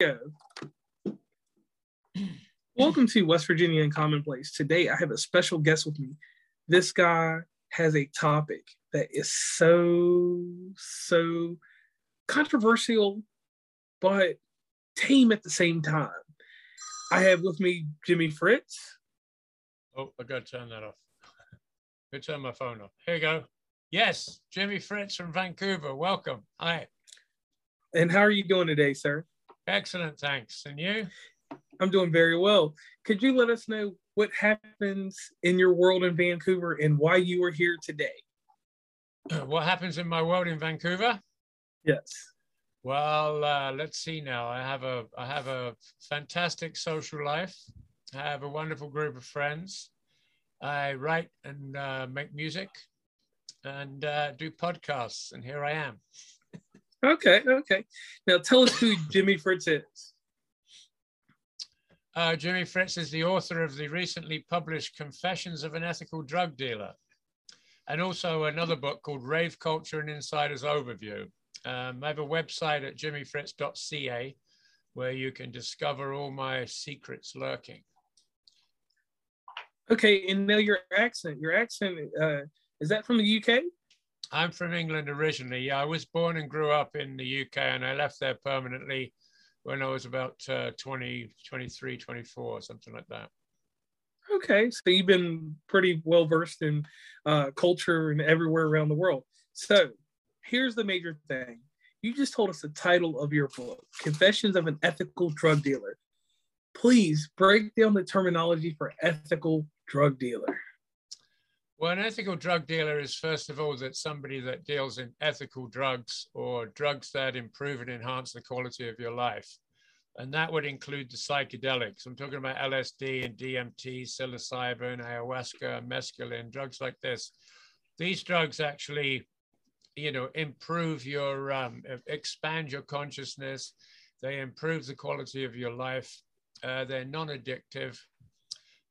go. Welcome to West Virginia and Commonplace. Today I have a special guest with me. This guy has a topic that is so, so controversial, but tame at the same time. I have with me Jimmy Fritz. Oh, I got to turn that off. Go turn my phone off. Here you go. Yes, Jimmy Fritz from Vancouver. Welcome. Hi. And how are you doing today, sir? Excellent, thanks. And you? I'm doing very well. Could you let us know what happens in your world in Vancouver and why you are here today? What happens in my world in Vancouver? Yes. Well, uh, let's see now. I have a I have a fantastic social life. I have a wonderful group of friends. I write and uh, make music and uh, do podcasts, and here I am. Okay, okay. Now tell us who Jimmy Fritz is. Uh, Jimmy Fritz is the author of the recently published Confessions of an Ethical Drug Dealer, and also another book called Rave Culture and Insider's Overview. Um, I have a website at jimmyfritz.ca where you can discover all my secrets lurking. Okay, and now your accent. Your accent uh, is that from the UK? I'm from England originally. I was born and grew up in the UK, and I left there permanently when I was about uh, 20, 23, 24, something like that. Okay, so you've been pretty well versed in uh, culture and everywhere around the world. So here's the major thing. You just told us the title of your book, Confessions of an Ethical Drug Dealer. Please break down the terminology for ethical drug dealer. Well, an ethical drug dealer is first of all that somebody that deals in ethical drugs or drugs that improve and enhance the quality of your life. And that would include the psychedelics. I'm talking about LSD and DMT, psilocybin, ayahuasca, mescaline, drugs like this. These drugs actually, you know, improve your, um, expand your consciousness. They improve the quality of your life. Uh, they're non-addictive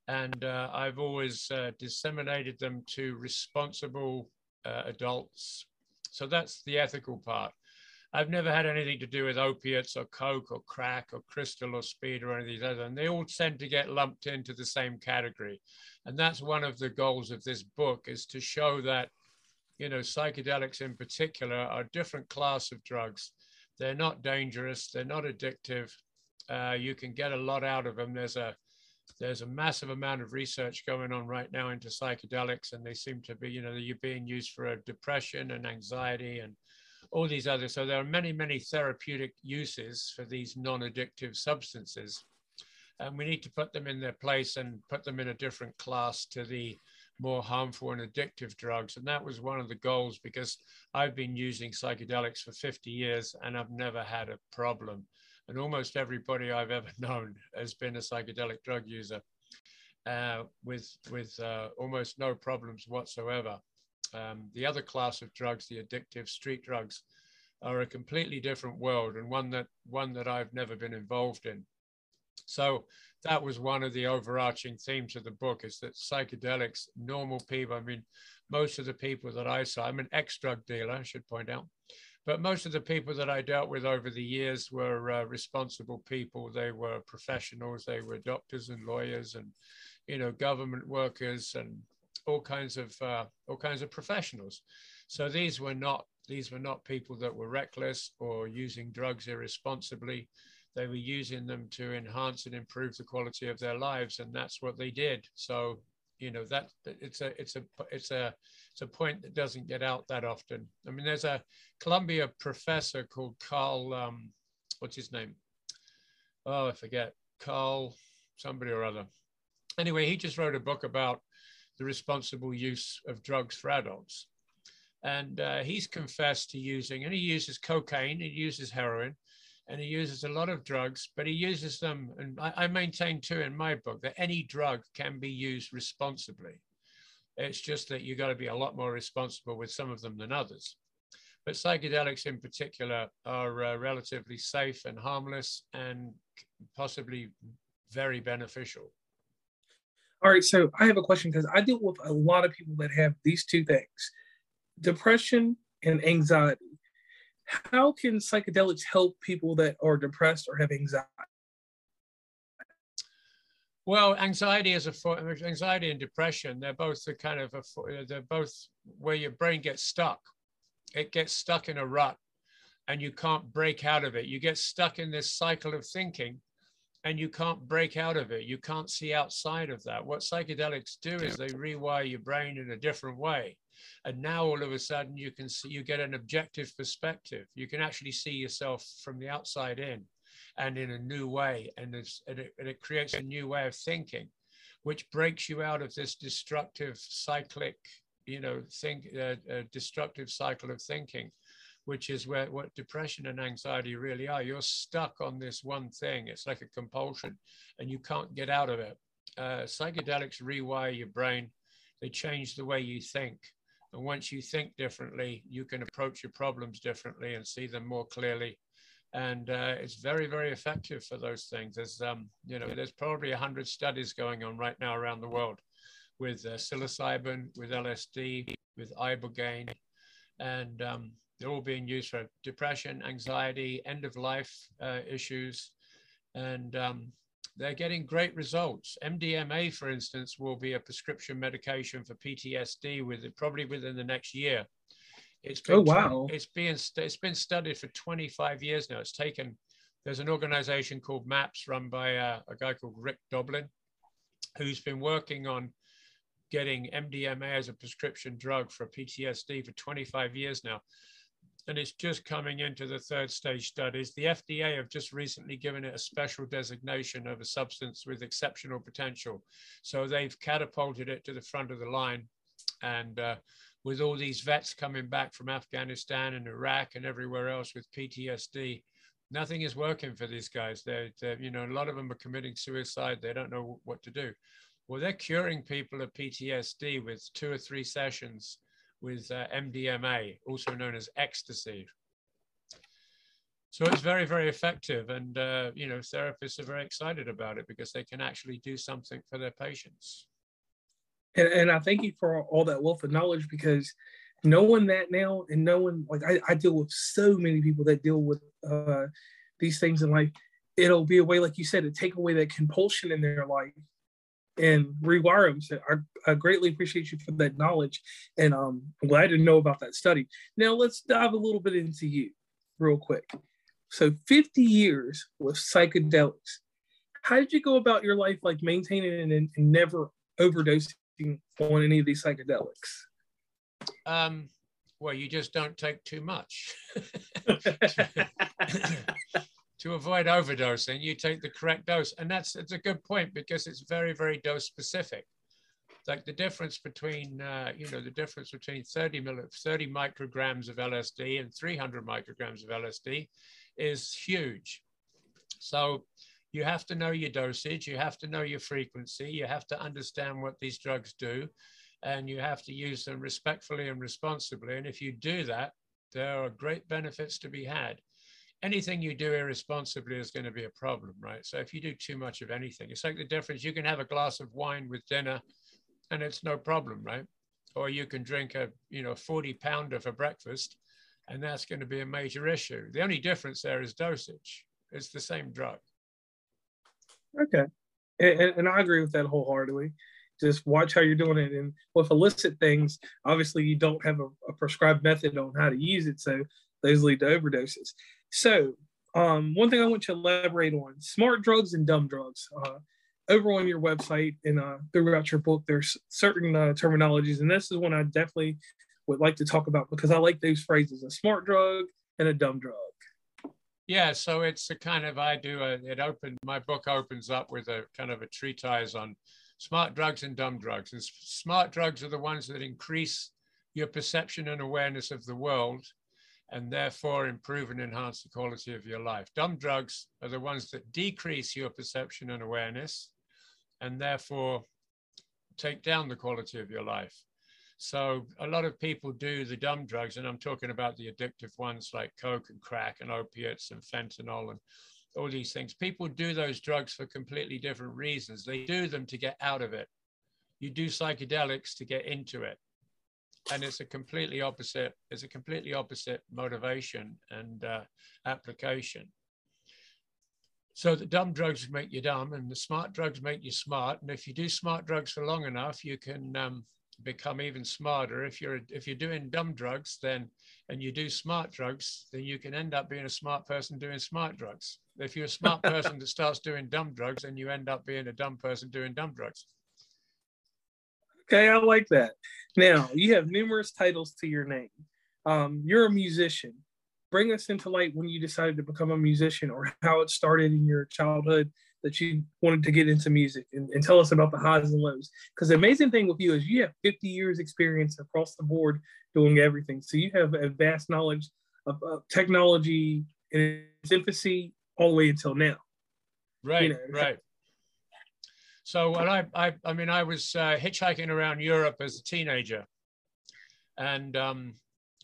and uh, I've always uh, disseminated them to responsible uh, adults. So that's the ethical part. I've never had anything to do with opiates or coke or crack or crystal or speed or any of these other, and they all tend to get lumped into the same category. And that's one of the goals of this book is to show that, you know, psychedelics in particular are a different class of drugs. They're not dangerous. They're not addictive. Uh, you can get a lot out of them. There's a there's a massive amount of research going on right now into psychedelics, and they seem to be, you know, you're being used for depression and anxiety and all these others. So there are many, many therapeutic uses for these non-addictive substances. And we need to put them in their place and put them in a different class to the more harmful and addictive drugs. And that was one of the goals because I've been using psychedelics for 50 years and I've never had a problem and almost everybody I've ever known has been a psychedelic drug user uh, with, with uh, almost no problems whatsoever. Um, the other class of drugs, the addictive street drugs, are a completely different world and one that, one that I've never been involved in. So that was one of the overarching themes of the book is that psychedelics, normal people, I mean, most of the people that I saw, I'm an ex-drug dealer, I should point out, but most of the people that I dealt with over the years were uh, responsible people. They were professionals. They were doctors and lawyers, and you know, government workers, and all kinds of uh, all kinds of professionals. So these were not these were not people that were reckless or using drugs irresponsibly. They were using them to enhance and improve the quality of their lives, and that's what they did. So you know that it's a it's a it's a it's a point that doesn't get out that often. I mean, there's a Columbia professor called Carl, um, what's his name? Oh, I forget. Carl, somebody or other. Anyway, he just wrote a book about the responsible use of drugs for adults. And uh, he's confessed to using, and he uses cocaine, he uses heroin, and he uses a lot of drugs, but he uses them. And I, I maintain too in my book that any drug can be used responsibly. It's just that you got to be a lot more responsible with some of them than others. But psychedelics in particular are uh, relatively safe and harmless and possibly very beneficial. All right, so I have a question because I deal with a lot of people that have these two things depression and anxiety. How can psychedelics help people that are depressed or have anxiety? Well, anxiety is a anxiety and depression. They're both the kind of a, they're both where your brain gets stuck. It gets stuck in a rut, and you can't break out of it. You get stuck in this cycle of thinking, and you can't break out of it. You can't see outside of that. What psychedelics do is they rewire your brain in a different way. And now all of a sudden you can see, you get an objective perspective. You can actually see yourself from the outside in and in a new way. And, and, it, and it creates a new way of thinking, which breaks you out of this destructive cyclic, you know, think, uh, uh, destructive cycle of thinking which is where what depression and anxiety really are. You're stuck on this one thing. It's like a compulsion, and you can't get out of it. Uh, psychedelics rewire your brain. They change the way you think. And once you think differently, you can approach your problems differently and see them more clearly. And uh, it's very, very effective for those things. There's, um, you know, there's probably a hundred studies going on right now around the world with uh, psilocybin, with LSD, with ibogaine, and um, they're all being used for depression, anxiety, end of life uh, issues, and um, they're getting great results. MDMA, for instance, will be a prescription medication for PTSD with probably within the next year. It's oh, been, oh wow! It's been it's been studied for 25 years now. It's taken. There's an organization called MAPS run by a, a guy called Rick Doblin, who's been working on getting MDMA as a prescription drug for PTSD for 25 years now and it's just coming into the third stage studies. The FDA have just recently given it a special designation of a substance with exceptional potential. So they've catapulted it to the front of the line. And uh, with all these vets coming back from Afghanistan and Iraq and everywhere else with PTSD, nothing is working for these guys. They're, they're, you know, a lot of them are committing suicide. They don't know what to do. Well, they're curing people of PTSD with two or three sessions with uh, MDMA, also known as ecstasy. So it's very, very effective. And, uh, you know, therapists are very excited about it because they can actually do something for their patients. And, and I thank you for all that wealth of knowledge because knowing that now and knowing, like, I, I deal with so many people that deal with uh, these things in life, it'll be a way, like you said, to take away that compulsion in their life and rewire them. So I, I, greatly appreciate you for that knowledge, and um, I'm glad to know about that study. Now let's dive a little bit into you, real quick. So 50 years with psychedelics. How did you go about your life, like maintaining and, and never overdosing on any of these psychedelics? Um, well, you just don't take too much. to avoid overdosing, you take the correct dose. And that's it's a good point because it's very, very dose specific. Like the difference between, uh, you know, the difference between 30, milli, 30 micrograms of LSD and 300 micrograms of LSD is huge. So you have to know your dosage, you have to know your frequency, you have to understand what these drugs do, and you have to use them respectfully and responsibly. And if you do that, there are great benefits to be had anything you do irresponsibly is going to be a problem, right? So if you do too much of anything, it's like the difference. You can have a glass of wine with dinner and it's no problem, right? Or you can drink a, you know, 40 pounder for breakfast and that's going to be a major issue. The only difference there is dosage. It's the same drug. Okay. And, and I agree with that wholeheartedly. Just watch how you're doing it. And with illicit things, obviously you don't have a, a prescribed method on how to use it. So those lead to overdoses. So, um, one thing I want to elaborate on smart drugs and dumb drugs. Uh, over on your website and uh, throughout your book, there's certain uh, terminologies, and this is one I definitely would like to talk about because I like those phrases a smart drug and a dumb drug. Yeah, so it's a kind of I do a, it opened my book opens up with a kind of a treatise on smart drugs and dumb drugs. And smart drugs are the ones that increase your perception and awareness of the world and therefore improve and enhance the quality of your life. Dumb drugs are the ones that decrease your perception and awareness and therefore take down the quality of your life. So a lot of people do the dumb drugs, and I'm talking about the addictive ones like coke and crack and opiates and fentanyl and all these things. People do those drugs for completely different reasons. They do them to get out of it. You do psychedelics to get into it. And it's a completely opposite. It's a completely opposite motivation and uh, application. So the dumb drugs make you dumb, and the smart drugs make you smart. And if you do smart drugs for long enough, you can um, become even smarter. If you're if you're doing dumb drugs, then and you do smart drugs, then you can end up being a smart person doing smart drugs. If you're a smart person that starts doing dumb drugs, then you end up being a dumb person doing dumb drugs. Okay, I like that. Now you have numerous titles to your name. Um, you're a musician bring us into light when you decided to become a musician or how it started in your childhood that you wanted to get into music and, and tell us about the highs and lows. Because the amazing thing with you is you have 50 years experience across the board doing everything. So you have a vast knowledge of, of technology in its infancy all the way until now. Right, you know, right. So when I, I, I mean, I was uh, hitchhiking around Europe as a teenager, and um,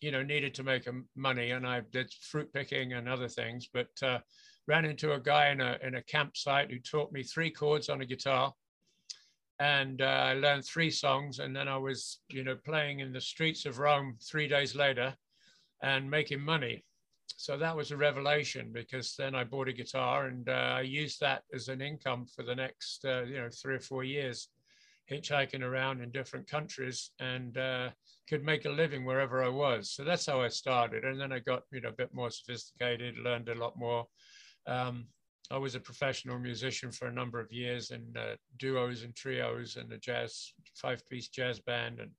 you know, needed to make money, and I did fruit picking and other things. But uh, ran into a guy in a in a campsite who taught me three chords on a guitar, and uh, I learned three songs. And then I was, you know, playing in the streets of Rome three days later, and making money. So that was a revelation because then I bought a guitar and uh, I used that as an income for the next, uh, you know, three or four years hitchhiking around in different countries and uh, could make a living wherever I was. So that's how I started. And then I got, you know, a bit more sophisticated, learned a lot more. Um, I was a professional musician for a number of years in uh, duos and trios and a jazz five-piece jazz band. And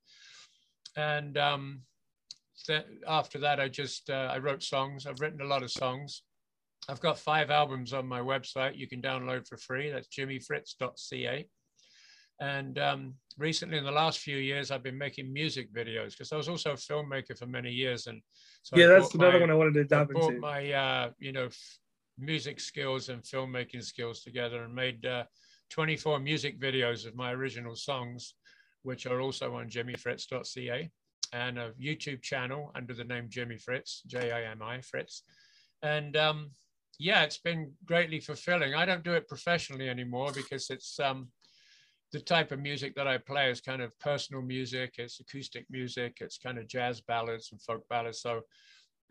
and um, th- after that, I just uh, I wrote songs. I've written a lot of songs. I've got five albums on my website. You can download for free. That's jimmyfritz.ca. And um, recently, in the last few years, I've been making music videos because I was also a filmmaker for many years. And so yeah, that's another my, one I wanted to dive I brought into. my, uh, you know, f- music skills and filmmaking skills together and made uh, 24 music videos of my original songs, which are also on jimmyfritz.ca and a YouTube channel under the name Jimmy Fritz, J I M I Fritz. And um, yeah, it's been greatly fulfilling. I don't do it professionally anymore because it's um, the type of music that I play is kind of personal music, it's acoustic music, it's kind of jazz ballads and folk ballads. So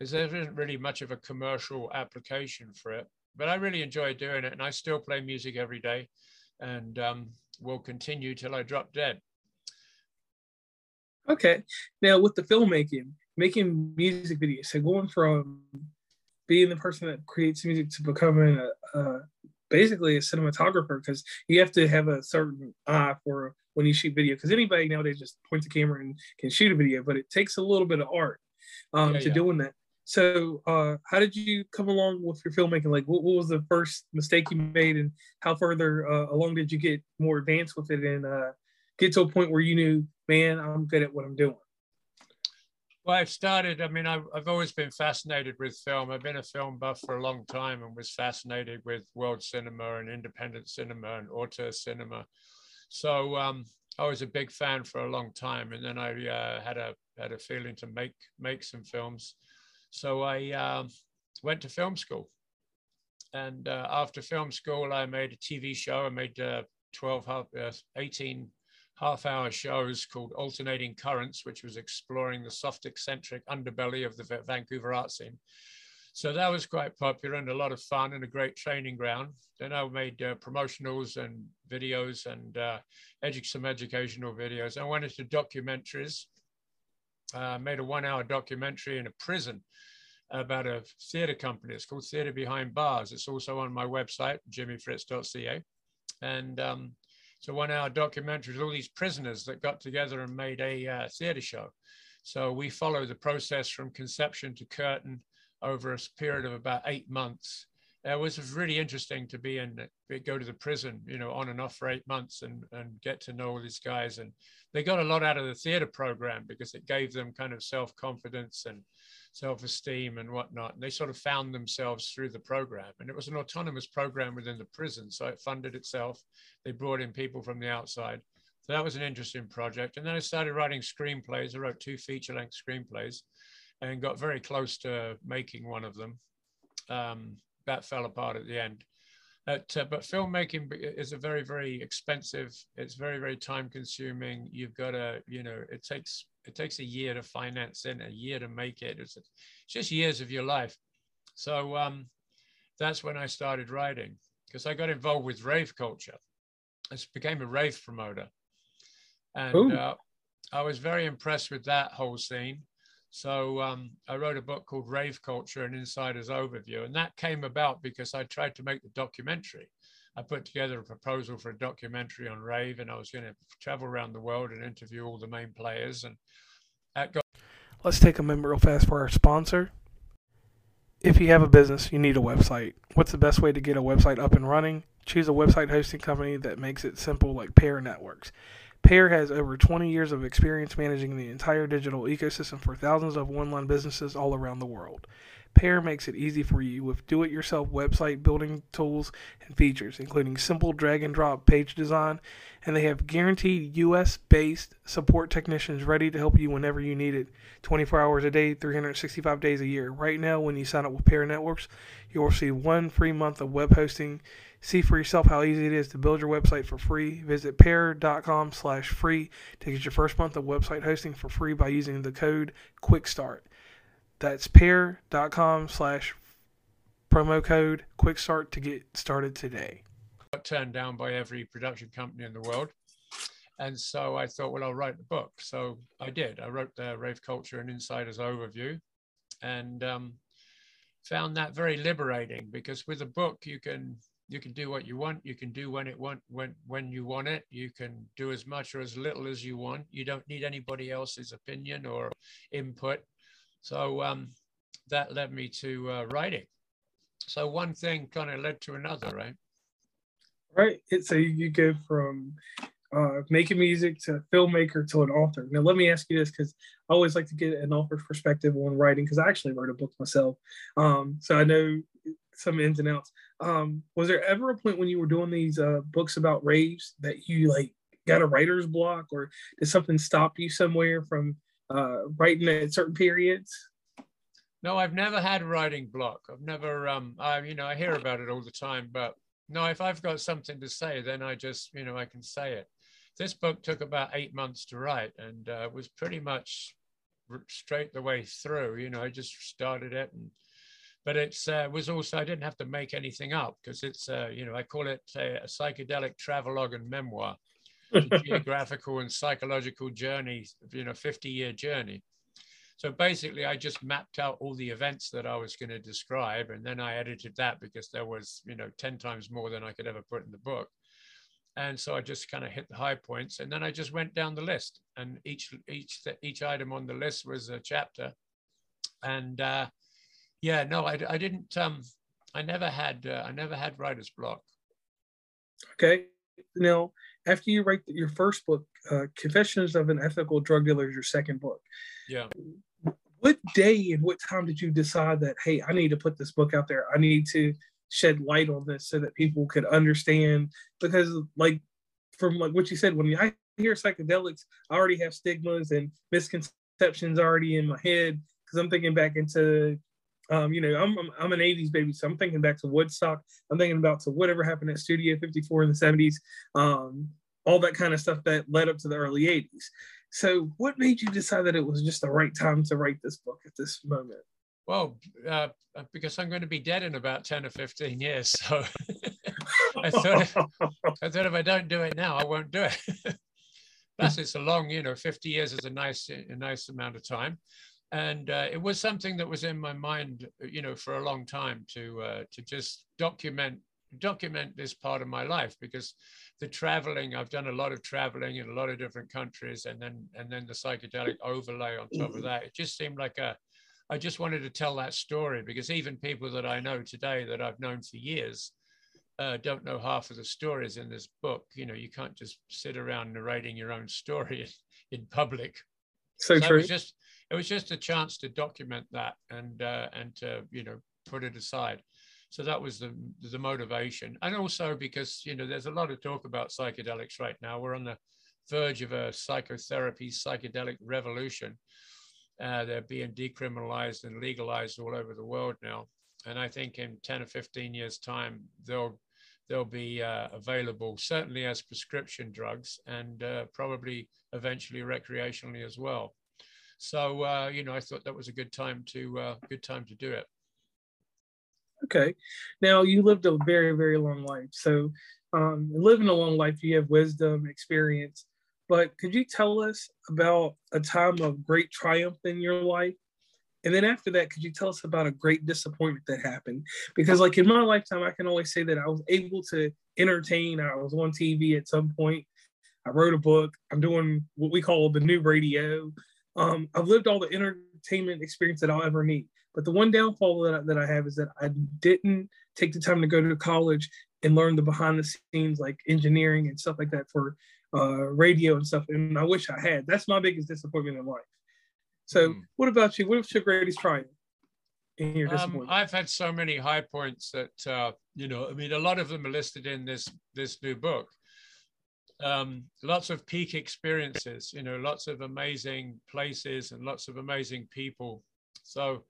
there isn't really much of a commercial application for it, but I really enjoy doing it. And I still play music every day and um, will continue till I drop dead. Okay. Now, with the filmmaking, making music videos, so going from being the person that creates music to becoming a, a basically a cinematographer because you have to have a certain eye for when you shoot video because anybody nowadays just points a camera and can shoot a video but it takes a little bit of art um, yeah, to yeah. doing that so uh, how did you come along with your filmmaking like what, what was the first mistake you made and how further uh, along did you get more advanced with it and uh, get to a point where you knew man i'm good at what i'm doing well, I've started, I mean, I've, I've always been fascinated with film. I've been a film buff for a long time and was fascinated with world cinema and independent cinema and auteur cinema. So um, I was a big fan for a long time. And then I uh, had a had a feeling to make make some films. So I uh, went to film school. And uh, after film school, I made a TV show. I made uh, 12, uh, 18 half hour shows called Alternating Currents, which was exploring the soft eccentric underbelly of the Vancouver art scene. So that was quite popular and a lot of fun and a great training ground. Then I made uh, promotionals and videos and uh, edu- some educational videos. I went into documentaries, uh, made a one hour documentary in a prison about a theater company. It's called Theater Behind Bars. It's also on my website, jimmyfritz.ca. And um, a one hour documentary with all these prisoners that got together and made a uh, theater show. So we follow the process from conception to curtain over a period of about eight months. It was really interesting to be in, go to the prison, you know, on and off for eight months and, and get to know all these guys. And they got a lot out of the theater program because it gave them kind of self confidence and self-esteem and whatnot. And they sort of found themselves through the program. And it was an autonomous program within the prison. So it funded itself. They brought in people from the outside. So that was an interesting project. And then I started writing screenplays. I wrote two feature-length screenplays and got very close to making one of them. Um, that fell apart at the end. At, uh, but filmmaking is a very, very expensive. It's very, very time consuming. You've got to, you know, it takes it takes a year to finance it, a year to make it. It's, it's just years of your life. So um, that's when I started writing because I got involved with rave culture. I became a rave promoter. And uh, I was very impressed with that whole scene. So um, I wrote a book called Rave Culture An Insider's Overview. And that came about because I tried to make the documentary. I put together a proposal for a documentary on rave, and I was going to travel around the world and interview all the main players. And that got. Let's take a minute real fast for our sponsor. If you have a business, you need a website. What's the best way to get a website up and running? Choose a website hosting company that makes it simple, like Pair Networks. Pair has over 20 years of experience managing the entire digital ecosystem for thousands of online businesses all around the world. Pair makes it easy for you with do it yourself website building tools and features, including simple drag and drop page design, and they have guaranteed US based support technicians ready to help you whenever you need it 24 hours a day, 365 days a year. Right now, when you sign up with Pair Networks, you'll receive one free month of web hosting. See for yourself how easy it is to build your website for free. Visit pair.com slash free to get your first month of website hosting for free by using the code QUICKSTART. That's pair.com slash promo code QUICKSTART to get started today. Got turned down by every production company in the world. And so I thought, well, I'll write the book. So I did. I wrote the Rave Culture and Insider's Overview and um, found that very liberating because with a book, you can you can do what you want you can do when it want when when you want it you can do as much or as little as you want you don't need anybody else's opinion or input so um, that led me to uh, writing. So one thing kind of led to another, right? Right. So you go from uh, making music to filmmaker to an author. Now, let me ask you this because I always like to get an author's perspective on writing because I actually wrote a book myself. Um, so I know some ins and outs. Um, was there ever a point when you were doing these uh, books about raves that you like got a writer's block or did something stop you somewhere from uh, writing at certain periods? No, I've never had a writing block. I've never, um, I, you know, I hear about it all the time, but no, if I've got something to say, then I just, you know, I can say it. This book took about eight months to write and uh, was pretty much straight the way through. You know, I just started it and but it's uh, was also I didn't have to make anything up because it's uh, you know I call it a, a psychedelic travelogue and memoir geographical and psychological journey, you know, 50 year journey. So basically, I just mapped out all the events that I was going to describe, and then I edited that because there was, you know, 10 times more than I could ever put in the book. And so I just kind of hit the high points, and then I just went down the list, and each each each item on the list was a chapter. And uh, yeah, no, I, I didn't. Um, I never had uh, I never had writer's block. Okay, now after you write your first book, uh, Confessions of an Ethical Drug Dealer is your second book. Yeah. What day and what time did you decide that, hey, I need to put this book out there? I need to shed light on this so that people could understand? Because, like, from like what you said, when I hear psychedelics, I already have stigmas and misconceptions already in my head because I'm thinking back into um, you know, I'm, I'm, I'm an 80s baby, so I'm thinking back to Woodstock. I'm thinking about to whatever happened at Studio 54 in the 70s, um, all that kind of stuff that led up to the early 80s. So, what made you decide that it was just the right time to write this book at this moment? Well, uh, because I'm going to be dead in about 10 or 15 years. So I, thought if, I thought if I don't do it now, I won't do it. Plus, it's a long, you know, 50 years is a nice, a nice amount of time and uh, it was something that was in my mind, you know, for a long time to uh, to just document document this part of my life because the traveling I've done a lot of traveling in a lot of different countries and then and then the psychedelic overlay on top of that. It just seemed like a I just wanted to tell that story because even people that I know today that I've known for years uh, don't know half of the stories in this book. You know you can't just sit around narrating your own story in, in public so, so true. It was just it was just a chance to document that and uh, and to you know put it aside. So that was the the motivation, and also because you know there's a lot of talk about psychedelics right now. We're on the verge of a psychotherapy psychedelic revolution. Uh, they're being decriminalized and legalized all over the world now, and I think in 10 or 15 years' time they'll they'll be uh, available certainly as prescription drugs and uh, probably eventually recreationally as well. So uh, you know, I thought that was a good time to uh, good time to do it. Okay, now you lived a very very long life. So um, living a long life, you have wisdom, experience. But could you tell us about a time of great triumph in your life? And then after that, could you tell us about a great disappointment that happened? Because, like in my lifetime, I can always say that I was able to entertain. I was on TV at some point. I wrote a book. I'm doing what we call the new radio. Um, I've lived all the entertainment experience that I'll ever need. But the one downfall that I, that I have is that I didn't take the time to go to college and learn the behind the scenes, like engineering and stuff like that for uh, radio and stuff. And I wish I had. That's my biggest disappointment in life. So, mm. what about you? What's your greatest triumph? In your um, I've had so many high points that uh, you know. I mean, a lot of them are listed in this this new book. Um, lots of peak experiences, you know, lots of amazing places and lots of amazing people. So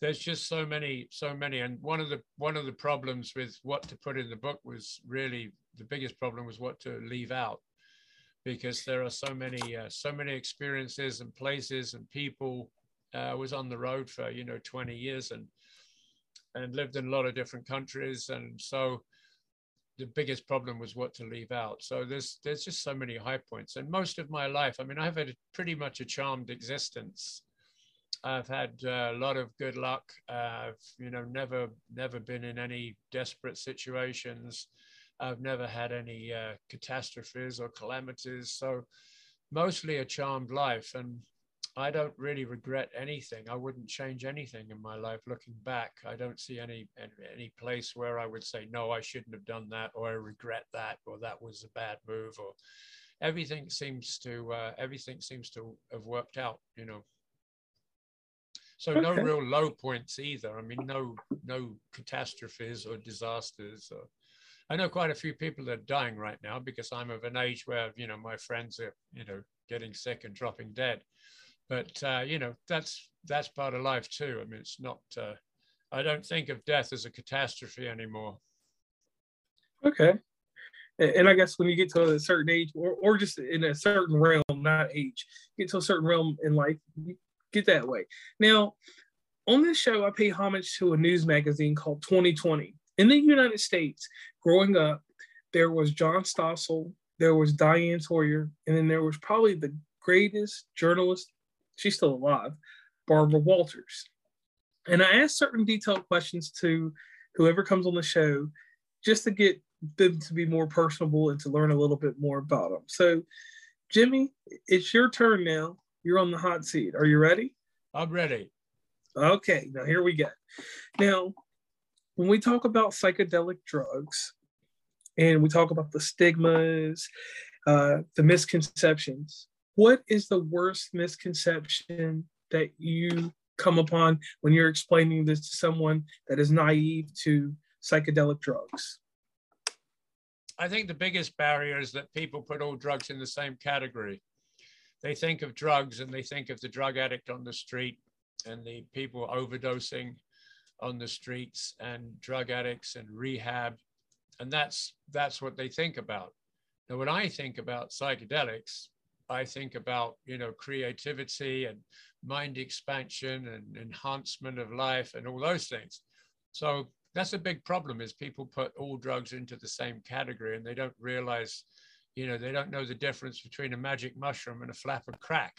there's just so many, so many. And one of the one of the problems with what to put in the book was really the biggest problem was what to leave out because there are so many uh, so many experiences and places and people. Uh, I was on the road for you know 20 years and and lived in a lot of different countries, and so the biggest problem was what to leave out. So there's there's just so many high points, and most of my life, I mean, I've had pretty much a charmed existence. I've had uh, a lot of good luck. I've you know never never been in any desperate situations. I've never had any uh, catastrophes or calamities. So mostly a charmed life. And I don't really regret anything. I wouldn't change anything in my life looking back. I don't see any, any place where I would say, no, I shouldn't have done that, or I regret that, or that was a bad move, or everything seems to, uh, everything seems to have worked out, you know. So okay. no real low points either. I mean, no, no catastrophes or disasters or, I know quite a few people that are dying right now because I'm of an age where, you know, my friends are, you know, getting sick and dropping dead. But, uh, you know, that's, that's part of life too. I mean, it's not, uh, I don't think of death as a catastrophe anymore. Okay. And I guess when you get to a certain age or, or just in a certain realm, not age, get to a certain realm in life, get that way. Now, on this show, I pay homage to a news magazine called 2020 in the United States, growing up, there was John Stossel, there was Diane Sawyer, and then there was probably the greatest journalist, she's still alive, Barbara Walters. And I asked certain detailed questions to whoever comes on the show just to get them to be more personable and to learn a little bit more about them. So, Jimmy, it's your turn now. You're on the hot seat. Are you ready? I'm ready. Okay, now here we go. Now, when we talk about psychedelic drugs and we talk about the stigmas, uh, the misconceptions, what is the worst misconception that you come upon when you're explaining this to someone that is naive to psychedelic drugs? I think the biggest barrier is that people put all drugs in the same category. They think of drugs and they think of the drug addict on the street and the people overdosing on the streets and drug addicts and rehab. And that's, that's what they think about. Now, when I think about psychedelics, I think about, you know, creativity and mind expansion and enhancement of life and all those things. So that's a big problem is people put all drugs into the same category and they don't realize, you know, they don't know the difference between a magic mushroom and a flap of crack.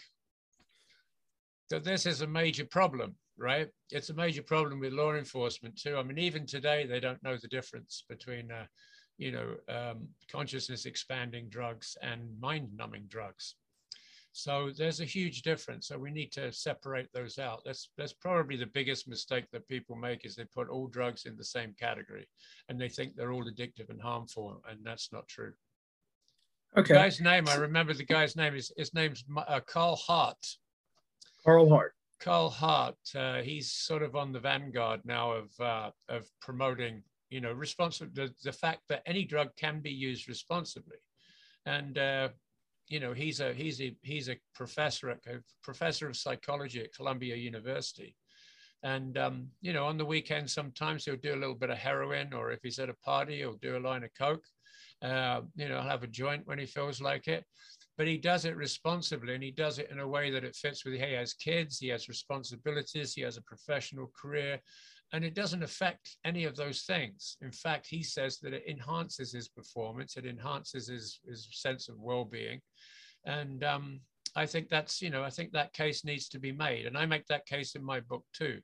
So this is a major problem right? It's a major problem with law enforcement too. I mean, even today, they don't know the difference between, uh, you know, um, consciousness expanding drugs and mind numbing drugs. So there's a huge difference. So we need to separate those out. That's that's probably the biggest mistake that people make is they put all drugs in the same category, and they think they're all addictive and harmful, and that's not true. Okay. The guy's name, I remember the guy's name is his name's uh, Carl Hart. Carl Hart. Carl Hart, uh, he's sort of on the vanguard now of uh, of promoting, you know, responsible the, the fact that any drug can be used responsibly, and uh, you know he's a he's a he's a professor at, a professor of psychology at Columbia University, and um, you know on the weekend sometimes he'll do a little bit of heroin, or if he's at a party, he'll do a line of coke. Uh, you know, he'll have a joint when he feels like it but he does it responsibly and he does it in a way that it fits with he has kids he has responsibilities he has a professional career and it doesn't affect any of those things. In fact he says that it enhances his performance it enhances his, his sense of well-being. And um, i think that's you know i think that case needs to be made and i make that case in my book too.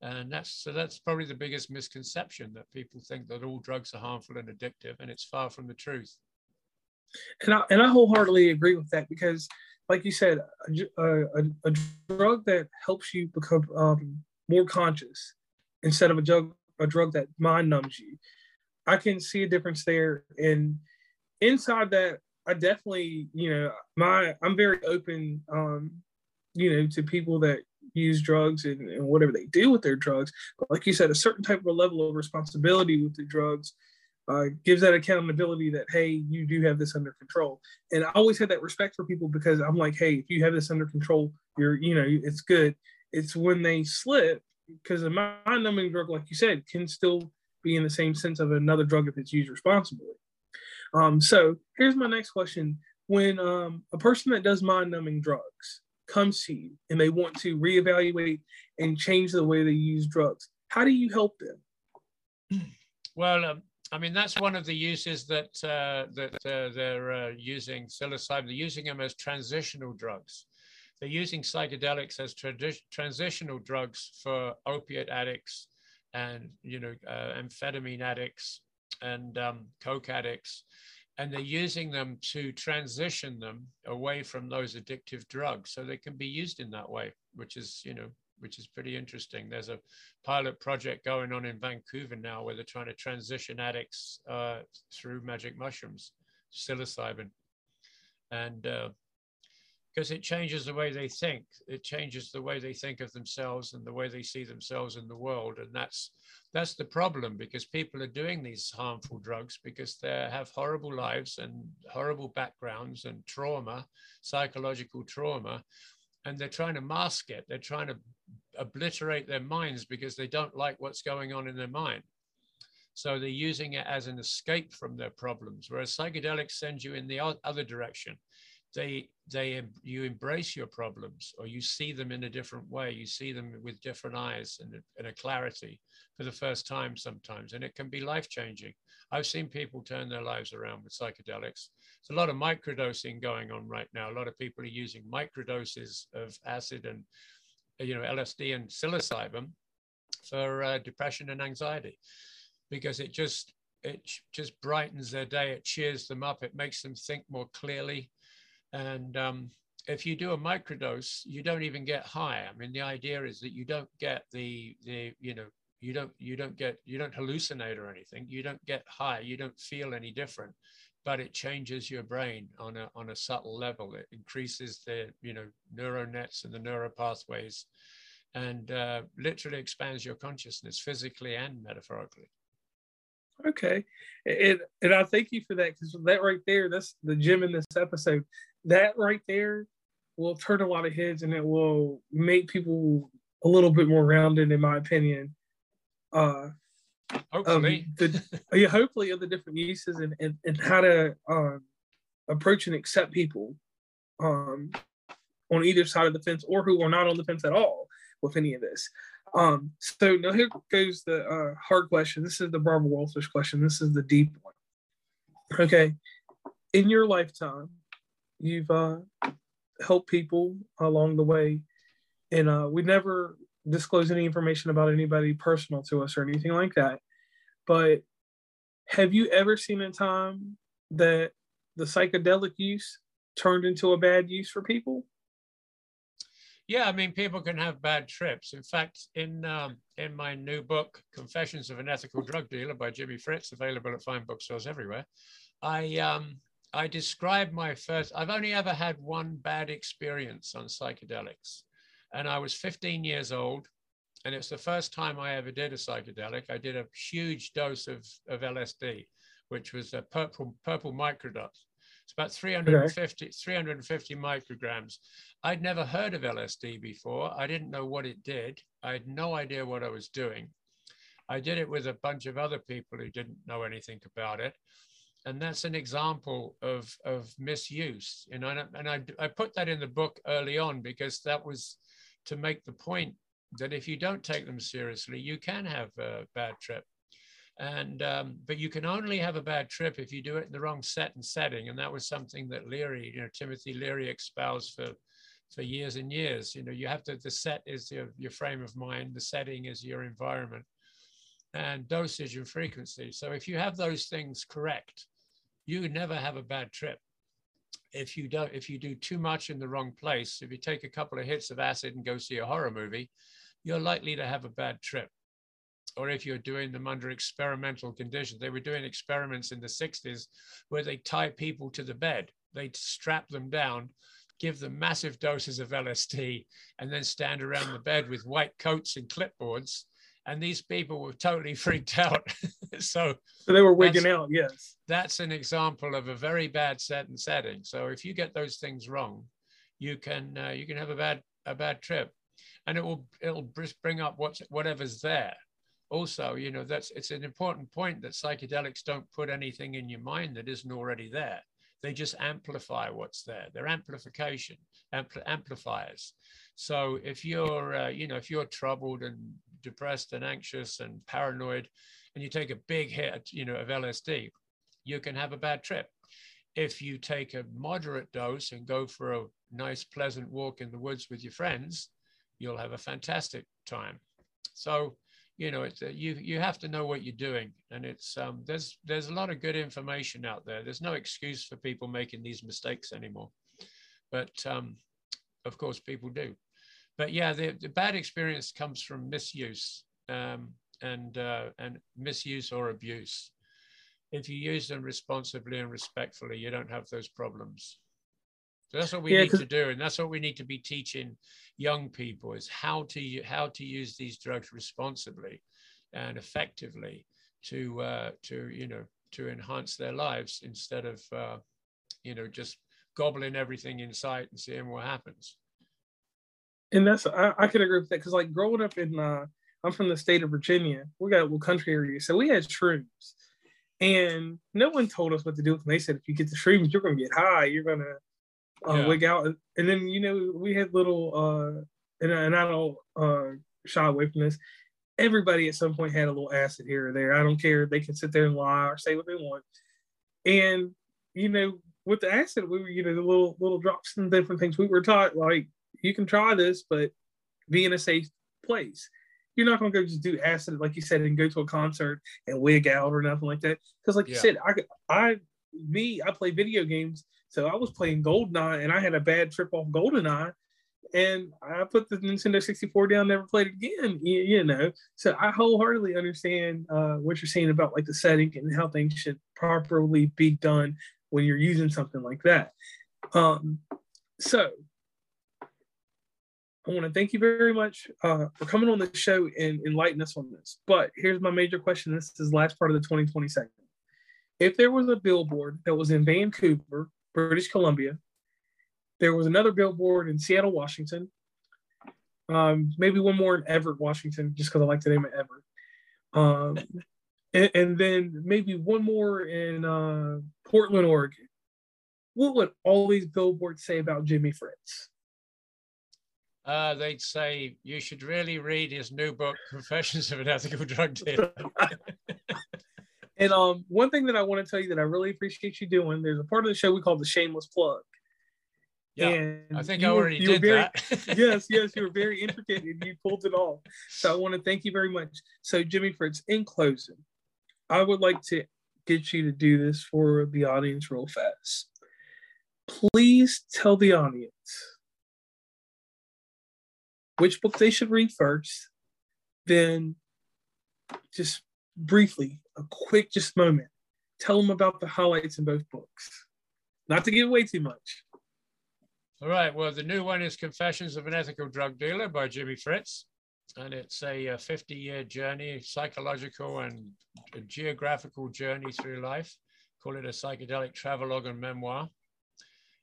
And that's so that's probably the biggest misconception that people think that all drugs are harmful and addictive and it's far from the truth and I, and I wholeheartedly agree with that because, like you said, a, a, a drug that helps you become um, more conscious instead of a drug a drug that mind numbs you, I can see a difference there. And inside that, I definitely, you know, my I'm very open, um, you know, to people that use drugs and, and whatever they do with their drugs. But like you said, a certain type of level of responsibility with the drugs uh, gives that accountability that hey you do have this under control. And i always had that respect for people because i'm like hey if you have this under control you're you know it's good. It's when they slip because a mind numbing drug like you said can still be in the same sense of another drug if it's used responsibly. Um, so here's my next question. When um, a person that does mind numbing drugs comes to you and they want to reevaluate and change the way they use drugs how do you help them? Well um, I mean, that's one of the uses that uh, that uh, they're uh, using psilocybin. They're using them as transitional drugs. They're using psychedelics as transitional drugs for opiate addicts and you know uh, amphetamine addicts and um, coke addicts, and they're using them to transition them away from those addictive drugs, so they can be used in that way, which is you know which is pretty interesting. There's a pilot project going on in Vancouver now where they're trying to transition addicts uh, through magic mushrooms, psilocybin. And because uh, it changes the way they think, it changes the way they think of themselves and the way they see themselves in the world. And that's that's the problem because people are doing these harmful drugs because they have horrible lives and horrible backgrounds and trauma, psychological trauma, and they're trying to mask it. They're trying to obliterate their minds because they don't like what's going on in their mind. So they're using it as an escape from their problems, whereas psychedelics send you in the other direction. They, they, you embrace your problems or you see them in a different way. You see them with different eyes and, and a clarity for the first time sometimes, and it can be life changing. I've seen people turn their lives around with psychedelics. There's a lot of microdosing going on right now. A lot of people are using microdoses of acid and you know LSD and psilocybin for uh, depression and anxiety because it just it just brightens their day. It cheers them up. It makes them think more clearly. And um, if you do a microdose, you don't even get high. I mean, the idea is that you don't get the the you know you don't you don't get you don't hallucinate or anything. You don't get high. You don't feel any different but it changes your brain on a on a subtle level. It increases the you know neural nets and the neural pathways and uh, literally expands your consciousness physically and metaphorically. Okay. And and i thank you for that because that right there that's the gem in this episode that right there will turn a lot of heads and it will make people a little bit more rounded in my opinion uh, hopefully, um, the, yeah, hopefully of the different uses and, and, and how to um, approach and accept people um, on either side of the fence or who are not on the fence at all with any of this. Um, so now here goes the uh, hard question. This is the Barbara Walters question. This is the deep one. Okay, in your lifetime, you've uh, helped people along the way, and uh, we never disclose any information about anybody personal to us or anything like that. But have you ever seen a time that the psychedelic use turned into a bad use for people? Yeah, I mean, people can have bad trips. In fact, in um, in my new book, Confessions of an Ethical Drug Dealer by Jimmy Fritz, available at fine bookstores everywhere, I um, I describe my first. I've only ever had one bad experience on psychedelics, and I was 15 years old. And it's the first time I ever did a psychedelic. I did a huge dose of, of LSD, which was a purple, purple microdot. It's about 350, okay. 350 micrograms. I'd never heard of LSD before. I didn't know what it did. I had no idea what I was doing. I did it with a bunch of other people who didn't know anything about it. And that's an example of of misuse. You know, and, I, and I, I put that in the book early on because that was to make the point that if you don't take them seriously, you can have a bad trip. And um, but you can only have a bad trip if you do it in the wrong set and setting. And that was something that Leary, you know, Timothy Leary espoused for for years and years. You know, you have to the set is your, your frame of mind, the setting is your environment, and dosage and frequency. So if you have those things correct, you never have a bad trip. If you don't, if you do too much in the wrong place, if you take a couple of hits of acid and go see a horror movie, you're likely to have a bad trip. Or if you're doing them under experimental conditions, they were doing experiments in the 60s where they tie people to the bed, they'd strap them down, give them massive doses of LSD, and then stand around the bed with white coats and clipboards and these people were totally freaked out. so, so they were wigging out. Yes, that's an example of a very bad set and setting. So if you get those things wrong, you can uh, you can have a bad a bad trip, and it will it'll bring up what's whatever's there. Also, you know that's it's an important point that psychedelics don't put anything in your mind that isn't already there. They just amplify what's there. They're amplification, ampl- amplifiers. So if you're, uh, you know, if you're troubled and depressed and anxious and paranoid, and you take a big hit, you know, of LSD, you can have a bad trip. If you take a moderate dose and go for a nice, pleasant walk in the woods with your friends, you'll have a fantastic time. So, you know, it's, uh, you you have to know what you're doing, and it's um, there's there's a lot of good information out there. There's no excuse for people making these mistakes anymore, but um, of course, people do but yeah, the, the bad experience comes from misuse um, and uh, and misuse or abuse. If you use them responsibly and respectfully, you don't have those problems. So that's what we yeah, need to do, and that's what we need to be teaching young people: is how to how to use these drugs responsibly and effectively to uh, to you know to enhance their lives instead of uh, you know just gobbling everything in sight and seeing what happens and that's I, I could agree with that because like growing up in uh I'm from the state of Virginia. We got a little country area, so we had shrooms, and no one told us what to do. And they said if you get the shrooms, you're gonna get high. You're gonna uh, yeah. wig out, and then you know we had little uh and, and I don't uh shy away from this. Everybody at some point had a little acid here or there. I don't care. They can sit there and lie or say what they want. And you know, with the acid, we were you know the little little drops and different things. We were taught like you can try this, but be in a safe place. You're not going to go just do acid, like you said, and go to a concert and wig out or nothing like that. Because, like yeah. you said, I, I, me, I play video games, so I was playing Goldeneye, and I had a bad trip off Goldeneye, and I put the Nintendo 64 down, never played it again. You, you know, so I wholeheartedly understand uh, what you're saying about like the setting and how things should properly be done when you're using something like that. Um, so I want to thank you very much uh, for coming on the show and enlighten us on this. But here's my major question. This is the last part of the 2020 segment. If there was a billboard that was in Vancouver, British Columbia, there was another billboard in Seattle, Washington, um, maybe one more in Everett, Washington, just because I like the name of Everett. Um, and, and, then maybe one more in uh, Portland, Oregon. What would all these billboards say about Jimi Fritz? Uh, they'd say you should really read his new book, Confessions of an Ethical Drug Dealer. and um, one thing that I want to tell you that I really appreciate you doing, there's a part of the show we call the shameless plug. Yeah, and I think I already were, did very, that. yes, yes, you were very intricate and you pulled it off. So I want to thank you very much. So Jimi Fritz, in closing, I would like to get you to do this for the audience real fast. Please tell the audience which book they should read first, then just briefly, a quick just moment, tell them about the highlights in both books. Not to give away too much. All right. Well, the new one is Confessions of an Ethical Drug Dealer by Jimi Fritz. And it's a 50 year journey, psychological and geographical journey through life. Call it a psychedelic travelogue and memoir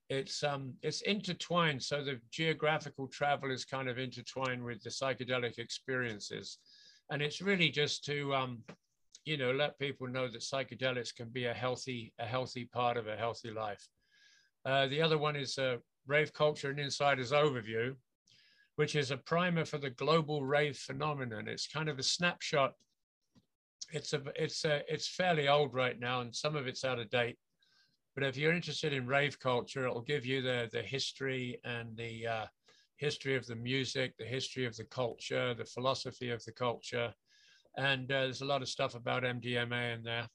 it's um it's intertwined so the geographical travel is kind of intertwined with the psychedelic experiences and it's really just to um you know, let people know that psychedelics can be a healthy, a healthy part of a healthy life. Uh, the other one is uh, Rave Culture and Insiders Overview, which is a primer for the global rave phenomenon. It's kind of a snapshot. It's a, it's a, it's fairly old right now, and some of it's out of date. But if you're interested in rave culture, it'll give you the the history and the uh, history of the music, the history of the culture, the philosophy of the culture, and uh, there's a lot of stuff about MDMA in there.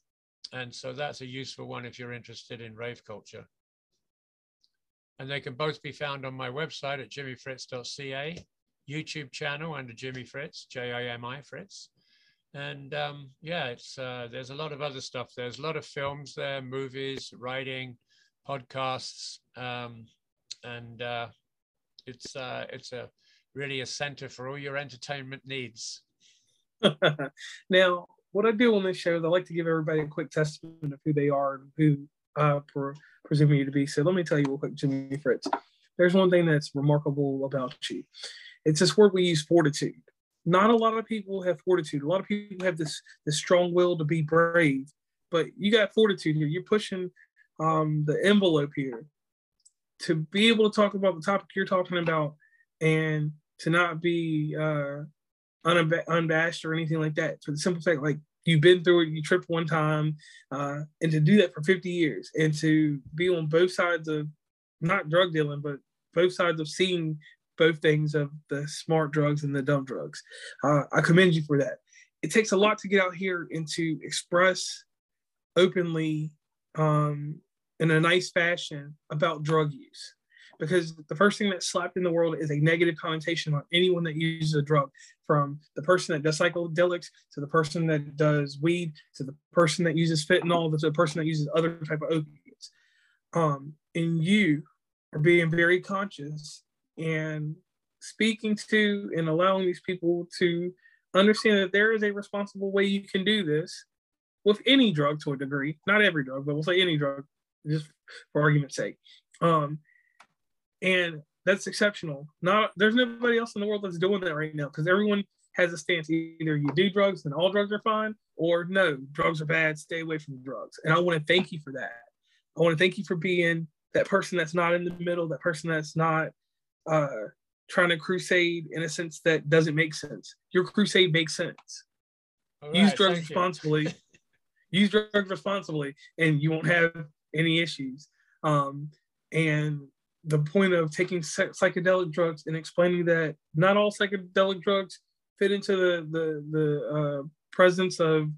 And so that's a useful one if you're interested in rave culture. And they can both be found on my website at jimifritz.ca, YouTube channel under Jimi Fritz, J-I-M-I Fritz. And um, yeah, it's uh, there's a lot of other stuff. There's a lot of films there, movies, writing, podcasts, um, and uh, it's uh, it's a really a center for all your entertainment needs. now, what I do on this show is I like to give everybody a quick testament of who they are and who uh, per, presuming you to be. So let me tell you real quick, Jimi Fritz. There's one thing that's remarkable about you. It's this word we use, fortitude. Not a lot of people have fortitude. A lot of people have this this strong will to be brave, but you got fortitude here. You're pushing um, the envelope here to be able to talk about the topic you're talking about and to not be uh, unabashed or anything like that. For the simple fact, like you've been through it, you tripped one time, uh, and to do that for 50 years and to be on both sides of not drug dealing, but both sides of seeing both things of the smart drugs and the dumb drugs. Uh, I commend you for that. It takes a lot to get out here and to express openly um, in a nice fashion about drug use because the first thing that's slapped in the world is a negative connotation on anyone that uses a drug from the person that does psychedelics to the person that does weed to the person that uses fentanyl to the person that uses other type of opiates um, and you are being very conscious and speaking to and allowing these people to understand that there is a responsible way you can do this with any drug to a degree not every drug but we'll say any drug just for argument's sake um, and that's exceptional. Not there's nobody else in the world that's doing that right now because everyone has a stance. Either you do drugs and all drugs are fine, or no, drugs are bad. Stay away from drugs. And I want to thank you for that. I want to thank you for being that person that's not in the middle, that person that's not uh, trying to crusade in a sense that doesn't make sense. Your crusade makes sense. Right, use drugs responsibly. use drugs responsibly, and you won't have any issues. Um, and the point of taking psychedelic drugs and explaining that not all psychedelic drugs fit into the the, the uh, presence of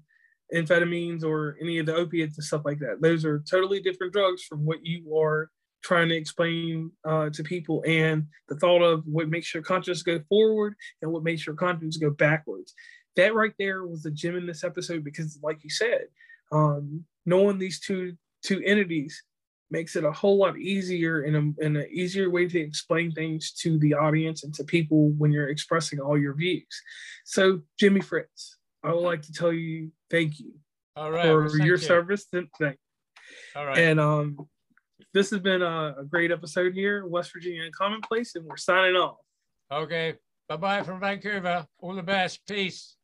amphetamines or any of the opiates and stuff like that. Those are totally different drugs from what you are trying to explain uh, to people. And the thought of what makes your conscience go forward and what makes your conscience go backwards. That right there was the gem in this episode because, like you said, um, knowing these two two entities makes it a whole lot easier and, a, and an easier way to explain things to the audience and to people when you're expressing all your views. So, Jimi Fritz, I would like to tell you thank you all right, for well, your you. service today. All right. And um, this has been a, a great episode here, West Virginia Commonplace, and we're signing off. Okay. Bye bye from Vancouver. All the best. Peace.